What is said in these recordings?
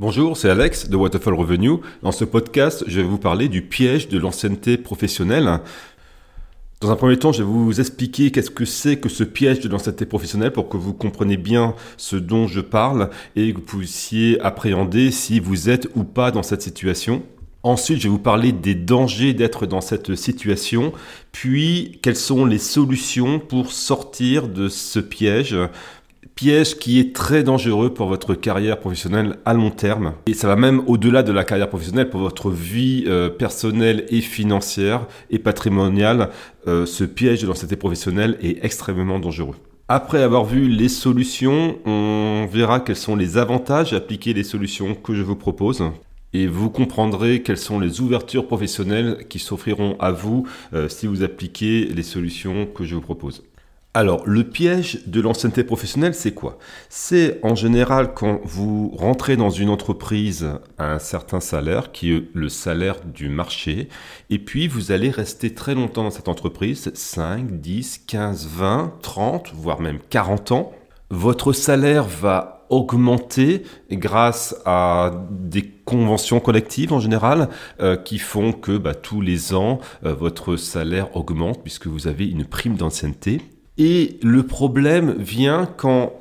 Bonjour, c'est Alex de Waterfall Revenue. Dans ce podcast, je vais vous parler du piège de l'ancienneté professionnelle. Dans un premier temps, je vais vous expliquer qu'est-ce que c'est que ce piège de l'ancienneté professionnelle pour que vous compreniez bien ce dont je parle et que vous puissiez appréhender si vous êtes ou pas dans cette situation. Ensuite, je vais vous parler des dangers d'être dans cette situation, puis quelles sont les solutions pour sortir de ce piège piège qui est très dangereux pour votre carrière professionnelle à long terme. Et ça va même au-delà de la carrière professionnelle, pour votre vie euh, personnelle et financière et patrimoniale. Euh, ce piège de l'ancienneté professionnelle est extrêmement dangereux. Après avoir vu les solutions, on verra quels sont les avantages d'appliquer les solutions que je vous propose et vous comprendrez quelles sont les ouvertures professionnelles qui s'offriront à vous euh, si vous appliquez les solutions que je vous propose. Alors, le piège de l'ancienneté professionnelle, c'est quoi? C'est en général quand vous rentrez dans une entreprise à un certain salaire, qui est le salaire du marché, et puis vous allez rester très longtemps dans cette entreprise, 5, 10, 15, 20, 30, voire même 40 ans. Votre salaire va augmenter grâce à des conventions collectives en général euh, qui font que bah, tous les ans euh, votre salaire augmente puisque vous avez une prime d'ancienneté. Et le problème vient quand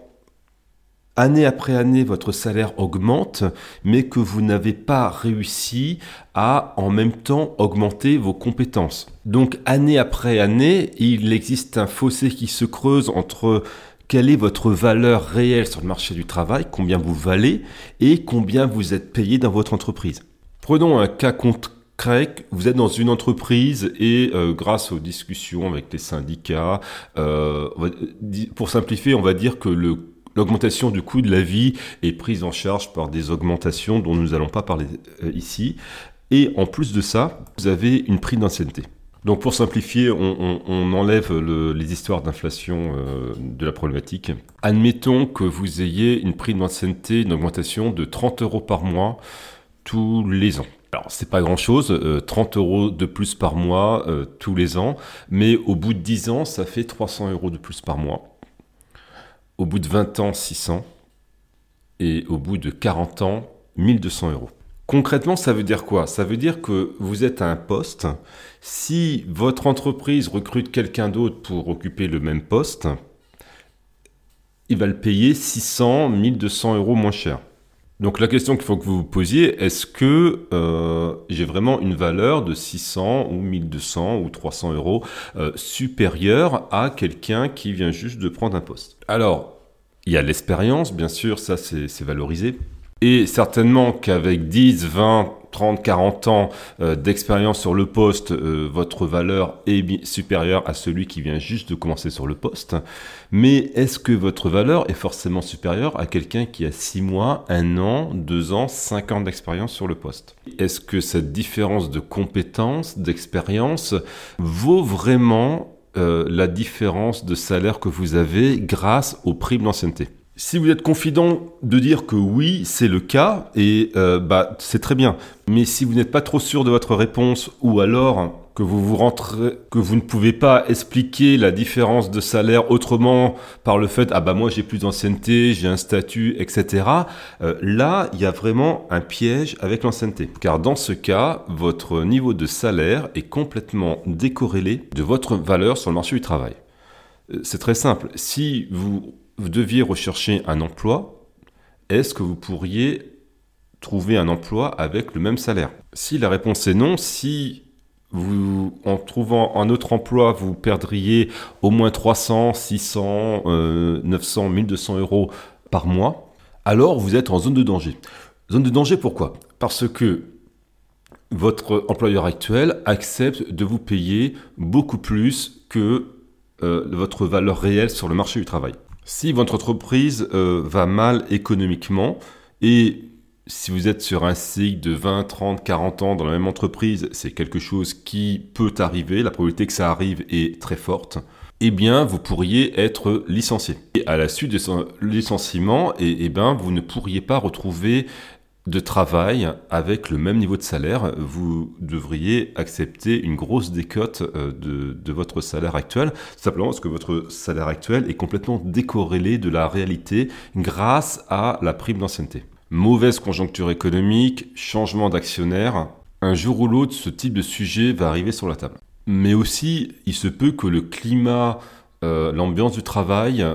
année après année votre salaire augmente mais que vous n'avez pas réussi à en même temps augmenter vos compétences. Donc année après année, il existe un fossé qui se creuse entre quelle est votre valeur réelle sur le marché du travail, combien vous valez et combien vous êtes payé dans votre entreprise. Prenons un cas concret, vous êtes dans une entreprise et euh, grâce aux discussions avec les syndicats, euh, pour simplifier, on va dire que l'augmentation du coût de la vie est prise en charge par des augmentations dont nous n'allons pas parler euh, ici. Et en plus de ça, vous avez une prime d'ancienneté. Donc pour simplifier, on, enlève les histoires d'inflation de la problématique. Admettons que vous ayez une prime d'ancienneté, une augmentation de 30 euros par mois tous les ans. Alors c'est pas grand chose, 30 euh, euros de plus par mois euh, tous les ans, mais au bout de 10 ans, ça fait 300 euros de plus par mois. Au bout de 20 ans, 600. Et au bout de 40 ans, 1200 euros. Concrètement, ça veut dire quoi? Ça veut dire que vous êtes à un poste. Si votre entreprise recrute quelqu'un d'autre pour occuper le même poste, il va le payer 600, 1200 euros moins cher. Donc la question qu'il faut que vous vous posiez, est-ce que euh, j'ai vraiment une valeur de 600 ou 1200 ou 300 euros euh, supérieure à quelqu'un qui vient juste de prendre un poste? Alors, il y a l'expérience, bien sûr, ça c'est valorisé. Et certainement qu'avec 10, 20, 30, 40 ans euh, d'expérience sur le poste, euh, votre valeur est supérieure à celui qui vient juste de commencer sur le poste. Mais est-ce que votre valeur est forcément supérieure à quelqu'un qui a 6 mois, 1 an, 2 ans, 5 ans d'expérience sur le poste? Est-ce que cette différence de compétences, d'expérience, vaut vraiment euh, la différence de salaire que vous avez grâce aux primes d'ancienneté si vous êtes confident de dire que oui, c'est le cas, et euh, bah, c'est très bien. Mais si vous n'êtes pas trop sûr de votre réponse, ou alors que vous vous rentrez, que vous ne pouvez pas expliquer la différence de salaire autrement par le fait ah bah moi j'ai plus d'ancienneté, j'ai un statut, etc. Euh, là, il y a vraiment un piège avec l'ancienneté, car dans ce cas, votre niveau de salaire est complètement décorrélé de votre valeur sur le marché du travail. Euh, c'est très simple. Si vous vous deviez rechercher un emploi, est-ce que vous pourriez trouver un emploi avec le même salaire? Si la réponse est non, si vous, en trouvant un autre emploi, vous perdriez au moins 300, 600, 900, 1200 euros par mois, alors vous êtes en zone de danger. Zone de danger pourquoi? Parce que votre employeur actuel accepte de vous payer beaucoup plus que euh, votre valeur réelle sur le marché du travail. Si votre entreprise euh, va mal économiquement et si vous êtes sur un cycle de 20, 30, 40 ans dans la même entreprise, c'est quelque chose qui peut arriver, la probabilité que ça arrive est très forte, eh bien, vous pourriez être licencié. Et à la suite de ce licenciement, eh, eh bien, vous ne pourriez pas retrouver de travail avec le même niveau de salaire, vous devriez accepter une grosse décote euh, de, votre salaire actuel, simplement parce que votre salaire actuel est complètement décorrélé de la réalité grâce à la prime d'ancienneté. mauvaise conjoncture économique, changement d'actionnaire, un jour ou l'autre, ce type de sujet va arriver sur la table. Mais aussi, il se peut que le climat, euh, l'ambiance du travail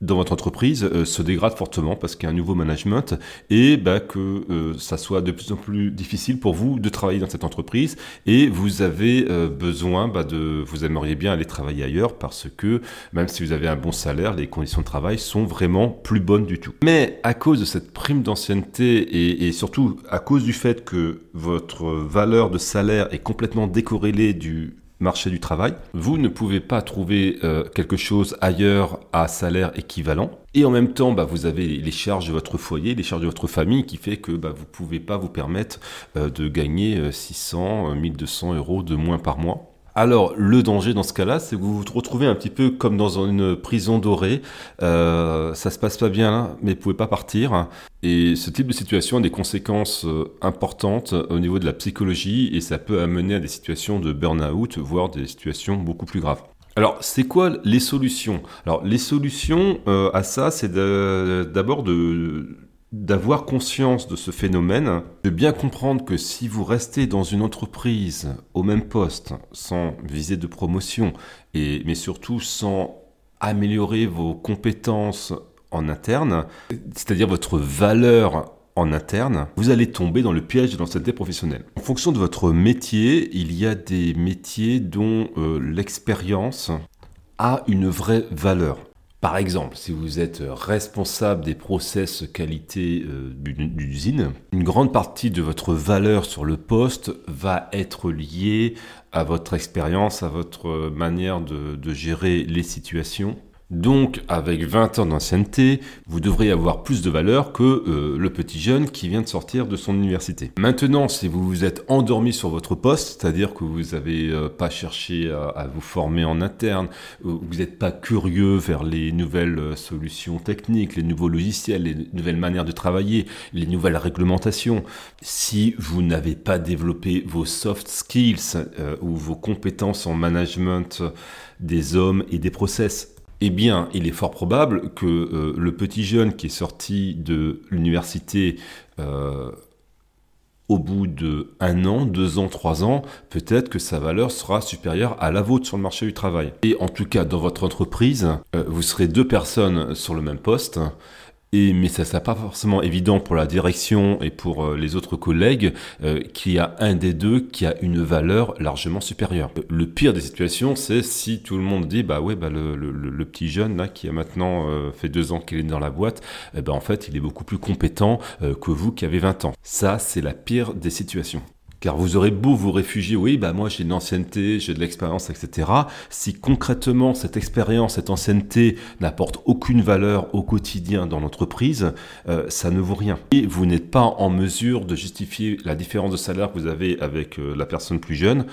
dans votre entreprise euh, se dégrade fortement parce qu'il y a un nouveau management et bah, que euh, ça soit de plus en plus difficile pour vous de travailler dans cette entreprise et vous avez euh, besoin bah, de vous aimeriez bien aller travailler ailleurs parce que même si vous avez un bon salaire les conditions de travail sont vraiment plus bonnes du tout. Mais à cause de cette prime d'ancienneté et, et surtout à cause du fait que votre valeur de salaire est complètement décorrélée du marché du travail. Vous ne pouvez pas trouver euh, quelque chose ailleurs à salaire équivalent. Et en même temps, bah, vous avez les charges de votre foyer, les charges de votre famille qui fait que bah, vous ne pouvez pas vous permettre euh, de gagner 600, euh, 1200 euros de moins par mois. Alors, le danger dans ce cas-là, c'est que vous vous retrouvez un petit peu comme dans une prison dorée. Euh, ça se passe pas bien mais vous pouvez pas partir. Et ce type de situation a des conséquences euh, importantes au niveau de la psychologie et ça peut amener à des situations de burn-out, voire des situations beaucoup plus graves. Alors, c'est quoi les solutions? Alors, les solutions euh, à ça, c'est d'abord de d'avoir conscience de ce phénomène, de bien comprendre que si vous restez dans une entreprise au même poste, sans viser de promotion, et, mais surtout sans améliorer vos compétences en interne, c'est-à-dire votre valeur en interne, vous allez tomber dans le piège de l'ancienneté professionnelle. En fonction de votre métier, il y a des métiers dont euh, l'expérience a une vraie valeur. Par exemple, si vous êtes responsable des process qualité euh, d'une usine, une grande partie de votre valeur sur le poste va être liée à votre expérience, à votre manière de gérer les situations donc, avec 20 ans d'ancienneté, vous devriez avoir plus de valeur que euh, le petit jeune qui vient de sortir de son université. Maintenant, si vous vous êtes endormi sur votre poste, c'est-à-dire que vous n'avez euh, pas cherché à, vous former en interne, vous n'êtes pas curieux vers les nouvelles euh, solutions techniques, les nouveaux logiciels, les nouvelles manières de travailler, les nouvelles réglementations, si vous n'avez pas développé vos soft skills ou vos compétences en management des hommes et des process, eh bien, il est fort probable que euh, le petit jeune qui est sorti de l'université euh, au bout de un an, deux ans, trois ans, peut-être que sa valeur sera supérieure à la vôtre sur le marché du travail. Et en tout cas, dans votre entreprise, euh, vous serez deux personnes sur le même poste et, mais ça, n'est pas forcément évident pour la direction et pour euh, les autres collègues euh, qu'il y a un des deux qui a une valeur largement supérieure. Le pire des situations, c'est si tout le monde dit bah ouais bah le, petit jeune là qui a maintenant euh, fait deux ans qu'il est dans la boîte, eh ben en fait il est beaucoup plus compétent que vous qui avez 20 ans. Ça c'est la pire des situations. Car vous aurez beau vous réfugier, oui, bah moi j'ai une ancienneté, j'ai de l'expérience, etc. Si concrètement cette expérience, cette ancienneté n'apporte aucune valeur au quotidien dans l'entreprise, euh, ça ne vaut rien. Et vous n'êtes pas en mesure de justifier la différence de salaire que vous avez avec euh, la personne plus jeune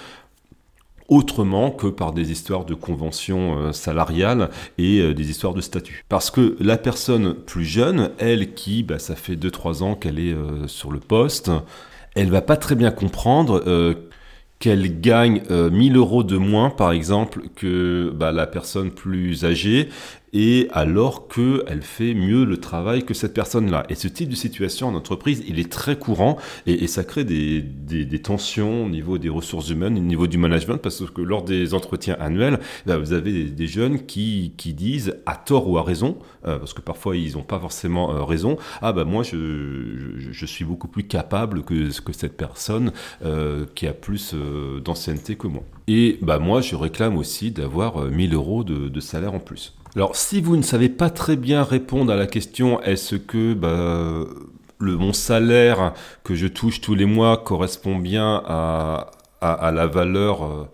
autrement que par des histoires de conventions euh, salariales et des histoires de statut. Parce que la personne plus jeune, elle qui, bah, ça fait 2-3 ans qu'elle est sur le poste, elle va pas très bien comprendre euh, qu'elle gagne 1000 euh, euros de moins, par exemple, que bah, la personne plus âgée, et alors qu'elle fait mieux le travail que cette personne-là. Et ce type de situation en entreprise, il est très courant, et, ça crée des, tensions au niveau des ressources humaines, au niveau du management, parce que lors des entretiens annuels, bah, vous avez des, jeunes qui, disent, à tort ou à raison, euh, parce que parfois ils n'ont pas forcément raison, ah bah moi je, suis beaucoup plus capable que, cette personne qui a plus euh, d'ancienneté que moi. Et bah moi, je réclame aussi d'avoir 1000 euh, euros de, salaire en plus. Alors, si vous ne savez pas très bien répondre à la question est-ce que bah, le, mon salaire que je touche tous les mois correspond bien à, la valeur euh,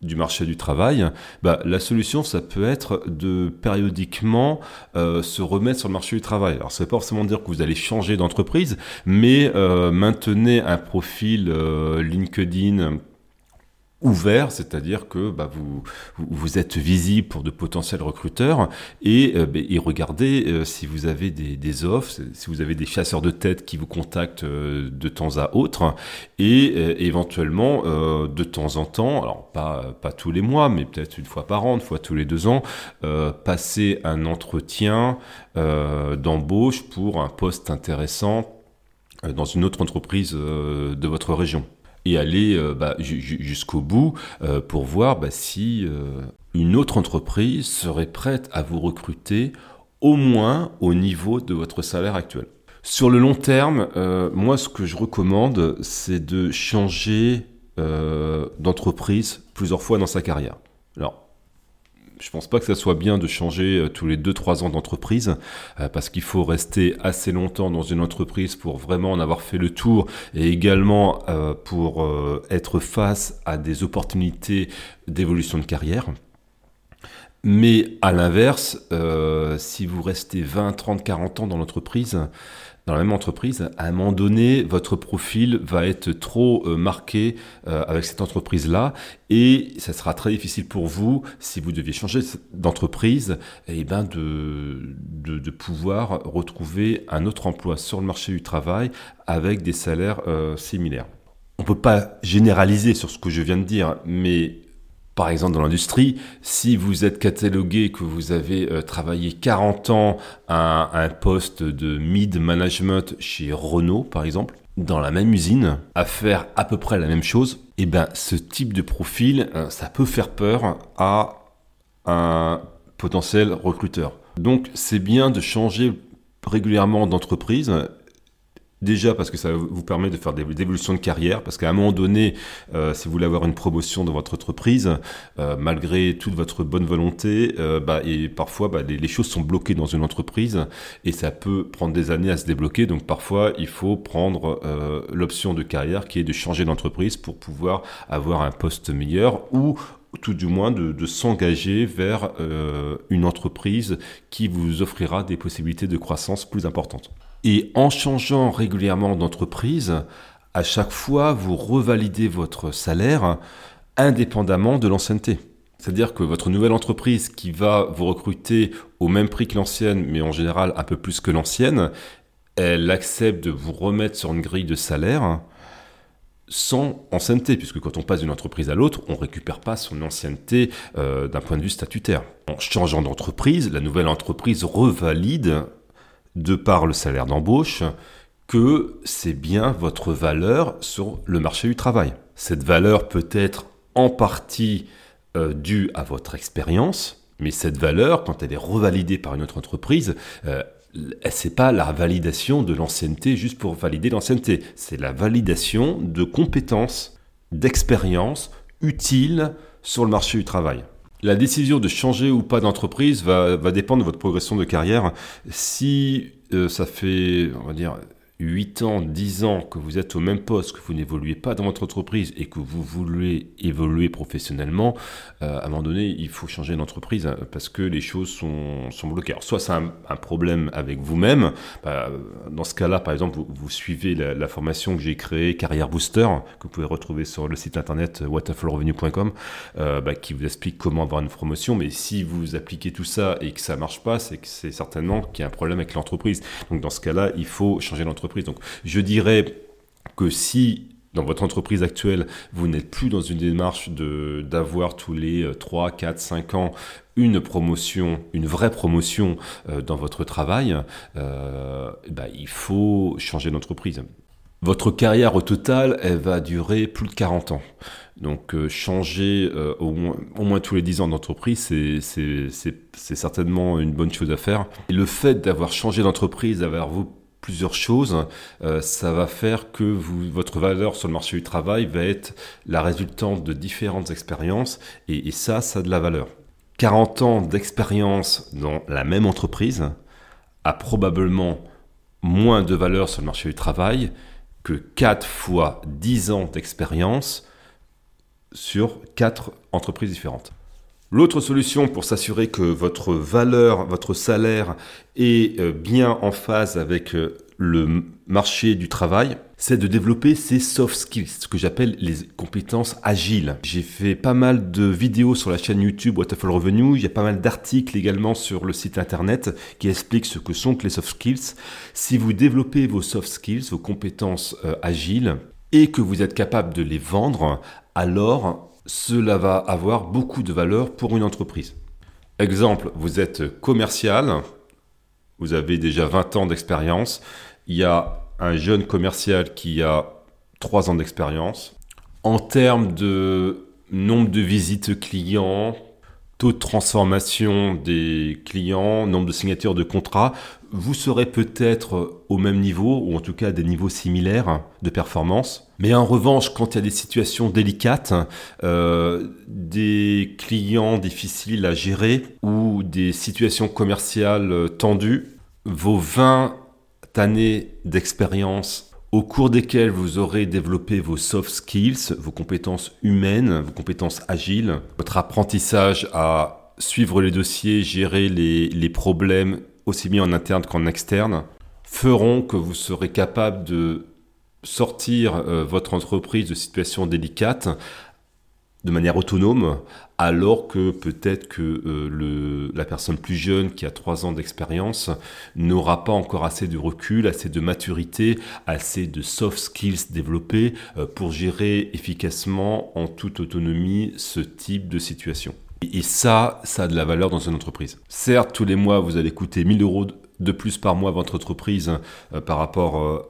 du marché du travail, bah, la solution, ça peut être de périodiquement se remettre sur le marché du travail. Alors, ça ne veut pas forcément dire que vous allez changer d'entreprise, mais maintenez un profil LinkedIn ouvert, c'est-à-dire que bah, vous, vous êtes visible pour de potentiels recruteurs et, euh, bah, regardez euh, si vous avez des, des, offres, si vous avez des chasseurs de tête qui vous contactent euh, de temps à autre et éventuellement de temps en temps, alors pas, pas tous les mois, mais peut-être une fois par an, une fois tous les deux ans, passer un entretien d'embauche pour un poste intéressant dans une autre entreprise de votre région et aller bah, jusqu'au bout pour voir bah, si une autre entreprise serait prête à vous recruter au moins au niveau de votre salaire actuel. Sur le long terme, euh, moi ce que je recommande, c'est de changer euh, d'entreprise plusieurs fois dans sa carrière. Alors, je pense pas que ça soit bien de changer euh, tous les 2-3 ans d'entreprise, parce qu'il faut rester assez longtemps dans une entreprise pour vraiment en avoir fait le tour, et également pour être face à des opportunités d'évolution de carrière. Mais à l'inverse, euh, si vous restez 20, 30, 40 ans dans l'entreprise, dans la même entreprise, à un moment donné, votre profil va être trop euh, marqué euh, avec cette entreprise-là et ça sera très difficile pour vous, si vous deviez changer d'entreprise, et eh ben de, de, de, pouvoir retrouver un autre emploi sur le marché du travail avec des salaires similaires. On ne peut pas généraliser sur ce que je viens de dire, mais par exemple, dans l'industrie, si vous êtes catalogué que vous avez euh, travaillé 40 ans à, un poste de mid-management chez Renault, par exemple, dans la même usine, à faire à peu près la même chose, eh ben, ce type de profil, euh, ça peut faire peur à un potentiel recruteur. Donc, c'est bien de changer régulièrement d'entreprise Déjà parce que ça vous permet de faire des évolutions de carrière, parce qu'à un moment donné, euh, si vous voulez avoir une promotion dans votre entreprise, euh, malgré toute votre bonne volonté, euh, bah, et parfois bah, les, choses sont bloquées dans une entreprise et ça peut prendre des années à se débloquer. Donc parfois, il faut prendre l'option de carrière qui est de changer d'entreprise pour pouvoir avoir un poste meilleur ou tout du moins de, de s'engager vers une entreprise qui vous offrira des possibilités de croissance plus importantes. Et en changeant régulièrement d'entreprise, à chaque fois, vous revalidez votre salaire indépendamment de l'ancienneté. C'est-à-dire que votre nouvelle entreprise qui va vous recruter au même prix que l'ancienne, mais en général un peu plus que l'ancienne, elle accepte de vous remettre sur une grille de salaire sans ancienneté, puisque quand on passe d'une entreprise à l'autre, on ne récupère pas son ancienneté euh, d'un point de vue statutaire. En changeant d'entreprise, la nouvelle entreprise revalide de par le salaire d'embauche, que c'est bien votre valeur sur le marché du travail. Cette valeur peut être en partie euh, due à votre expérience, mais cette valeur, quand elle est revalidée par une autre entreprise, euh, c'est pas la validation de l'ancienneté juste pour valider l'ancienneté, c'est la validation de compétences, d'expériences utiles sur le marché du travail. La décision de changer ou pas d'entreprise va, va, dépendre de votre progression de carrière. Si euh, ça fait, on va dire, 8 ans, 10 ans que vous êtes au même poste, que vous n'évoluez pas dans votre entreprise et que vous voulez évoluer professionnellement, euh, à un moment donné, il faut changer d'entreprise hein, parce que les choses sont, sont bloquées. Alors, soit c'est un, problème avec vous-même. Bah, dans ce cas-là, par exemple, vous, suivez la, formation que j'ai créée, Carrière Booster, que vous pouvez retrouver sur le site internet waterfallrevenu.com, euh, bah, qui vous explique comment avoir une promotion. Mais si vous appliquez tout ça et que ça marche pas, c'est que c'est certainement qu'il y a un problème avec l'entreprise. Donc, dans ce cas-là, il faut changer d'entreprise donc je dirais que si dans votre entreprise actuelle, vous n'êtes plus dans une démarche d'avoir tous les 3, 4, 5 ans une promotion, une vraie promotion euh, dans votre travail, euh, bah, il faut changer d'entreprise. Votre carrière au total, elle va durer plus de 40 ans. Donc euh, changer au, moins, tous les 10 ans d'entreprise, c'est certainement une bonne chose à faire. Et le fait d'avoir changé d'entreprise, d'avoir vous plusieurs choses. Euh, ça va faire que votre valeur sur le marché du travail va être la résultante de différentes expériences et, ça, ça a de la valeur. 40 ans d'expérience dans la même entreprise a probablement moins de valeur sur le marché du travail que 4 fois 10 ans d'expérience sur 4 entreprises différentes. L'autre solution pour s'assurer que votre valeur, votre salaire est euh, bien en phase avec euh, le marché du travail, c'est de développer ces soft skills, ce que j'appelle les compétences agiles. J'ai fait pas mal de vidéos sur la chaîne YouTube Waterfall Revenue, il y a pas mal d'articles également sur le site internet qui expliquent ce que sont les soft skills. Si vous développez vos soft skills, vos compétences euh, agiles, et que vous êtes capable de les vendre, alors cela va avoir beaucoup de valeur pour une entreprise. Exemple, vous êtes commercial, vous avez déjà 20 ans d'expérience, il y a un jeune commercial qui a trois ans d'expérience. En termes de nombre de visites clients, taux de transformation des clients, nombre de signatures de contrats, vous serez peut-être au même niveau, ou en tout cas à des niveaux similaires de performance. Mais en revanche, quand il y a des situations délicates, euh, des clients difficiles à gérer ou des situations commerciales tendues, vos 20 années d'expérience au cours desquelles vous aurez développé vos soft skills, vos compétences humaines, vos compétences agiles, votre apprentissage à suivre les dossiers, gérer les, problèmes aussi bien en interne qu'en externe, feront que vous serez capable de sortir euh, votre entreprise de situations délicates de manière autonome, alors que peut-être que euh, la personne plus jeune qui a trois ans d'expérience n'aura pas encore assez de recul, assez de maturité, assez de soft skills développés euh, pour gérer efficacement en toute autonomie ce type de situation. Et, ça, ça a de la valeur dans une entreprise. Certes, tous les mois, vous allez coûter 1000 euros de plus par mois à votre entreprise euh, par rapport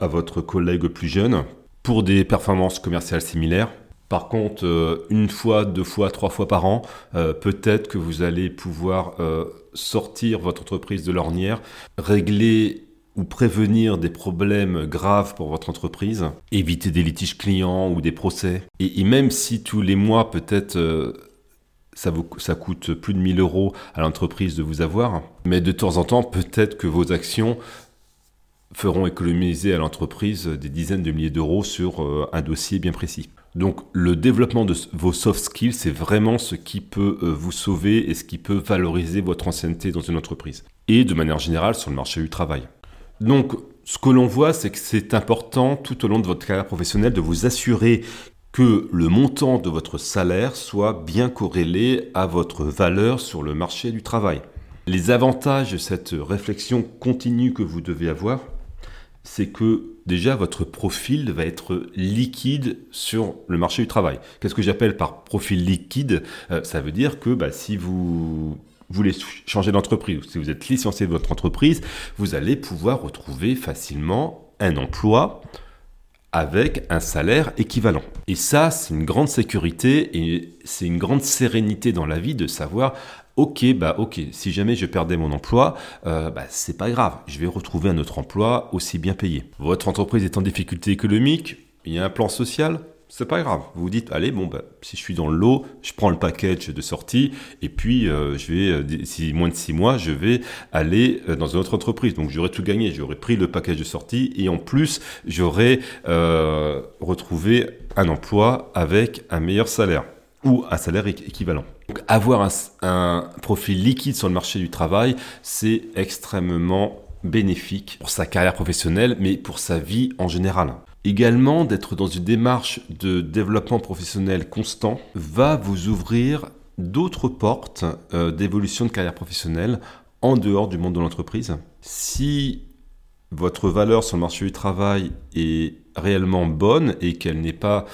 à votre collègue plus jeune pour des performances commerciales similaires. Par contre, euh, une fois, deux fois, trois fois par an, euh, peut-être que vous allez pouvoir euh, sortir votre entreprise de l'ornière, régler ou prévenir des problèmes graves pour votre entreprise, éviter des litiges clients ou des procès. Et, même si tous les mois, peut-être, ça, ça coûte plus de 1000 euros à l'entreprise de vous avoir, mais de temps en temps, peut-être que vos actions feront économiser à l'entreprise des dizaines de milliers d'euros sur un dossier bien précis. Donc le développement de vos soft skills, c'est vraiment ce qui peut euh, vous sauver et ce qui peut valoriser votre ancienneté dans une entreprise. Et de manière générale sur le marché du travail. Donc ce que l'on voit, c'est que c'est important tout au long de votre carrière professionnelle de vous assurer que le montant de votre salaire soit bien corrélé à votre valeur sur le marché du travail. Les avantages de cette réflexion continue que vous devez avoir, c'est que déjà votre profil va être liquide sur le marché du travail. Qu'est-ce que j'appelle par profil liquide? Euh, Ça veut dire que bah, si vous voulez changer d'entreprise, si vous êtes licencié de votre entreprise, vous allez pouvoir retrouver facilement un emploi avec un salaire équivalent. Et ça, c'est une grande sécurité et c'est une grande sérénité dans la vie de savoir Ok, bah ok, si jamais je perdais mon emploi, euh, bah, c'est pas grave, je vais retrouver un autre emploi aussi bien payé. Votre entreprise est en difficulté économique, il y a un plan social, c'est pas grave. Vous vous dites, allez, bon, bah, si je suis dans le lot, je prends le package de sortie, et puis euh, je vais, euh, d'ici moins de six mois, je vais aller dans une autre entreprise. Donc j'aurais tout gagné, j'aurais pris le package de sortie, et en plus, j'aurais retrouvé un emploi avec un meilleur salaire ou un salaire équivalent. Donc avoir un, profil liquide sur le marché du travail, c'est extrêmement bénéfique pour sa carrière professionnelle, mais pour sa vie en général. Également, d'être dans une démarche de développement professionnel constant va vous ouvrir d'autres portes euh, d'évolution de carrière professionnelle en dehors du monde de l'entreprise. Si votre valeur sur le marché du travail est réellement bonne et qu'elle n'est pas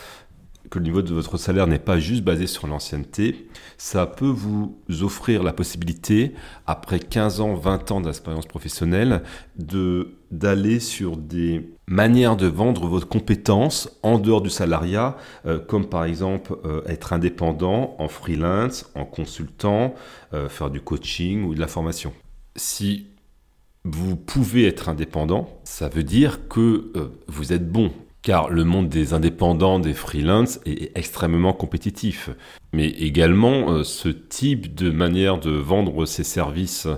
que le niveau de votre salaire n'est pas juste basé sur l'ancienneté, ça peut vous offrir la possibilité, après 15 ans, 20 ans d'expérience professionnelle, de d'aller sur des manières de vendre votre compétence en dehors du salariat, euh, comme par exemple euh, être indépendant en freelance, en consultant, euh, faire du coaching ou de la formation. Si vous pouvez être indépendant, ça veut dire que vous êtes bon car le monde des indépendants, des freelances est extrêmement compétitif. Mais également, euh, ce type de manière de vendre ses services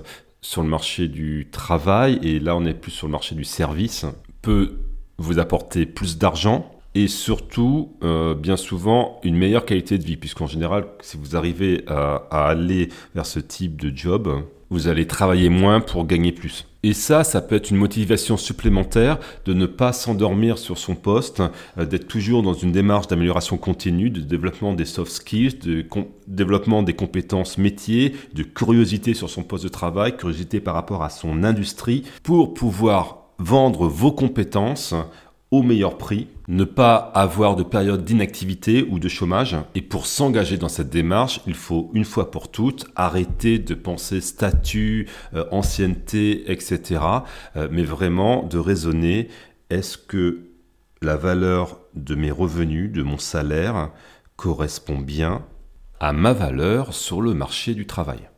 sur le marché du travail, et là on est plus sur le marché du service, peut vous apporter plus d'argent et surtout, euh, bien souvent, une meilleure qualité de vie, puisqu'en général, si vous arrivez à aller vers ce type de job, vous allez travailler moins pour gagner plus. Et ça, ça peut être une motivation supplémentaire de ne pas s'endormir sur son poste, euh, d'être toujours dans une démarche d'amélioration continue, de développement des soft skills, de développement des compétences métiers, de curiosité sur son poste de travail, curiosité par rapport à son industrie, pour pouvoir vendre vos compétences au meilleur prix, ne pas avoir de période d'inactivité ou de chômage. Et pour s'engager dans cette démarche, il faut une fois pour toutes arrêter de penser statut, euh, ancienneté, etc. Euh, mais vraiment de raisonner est-ce que la valeur de mes revenus, de mon salaire, correspond bien à ma valeur sur le marché du travail?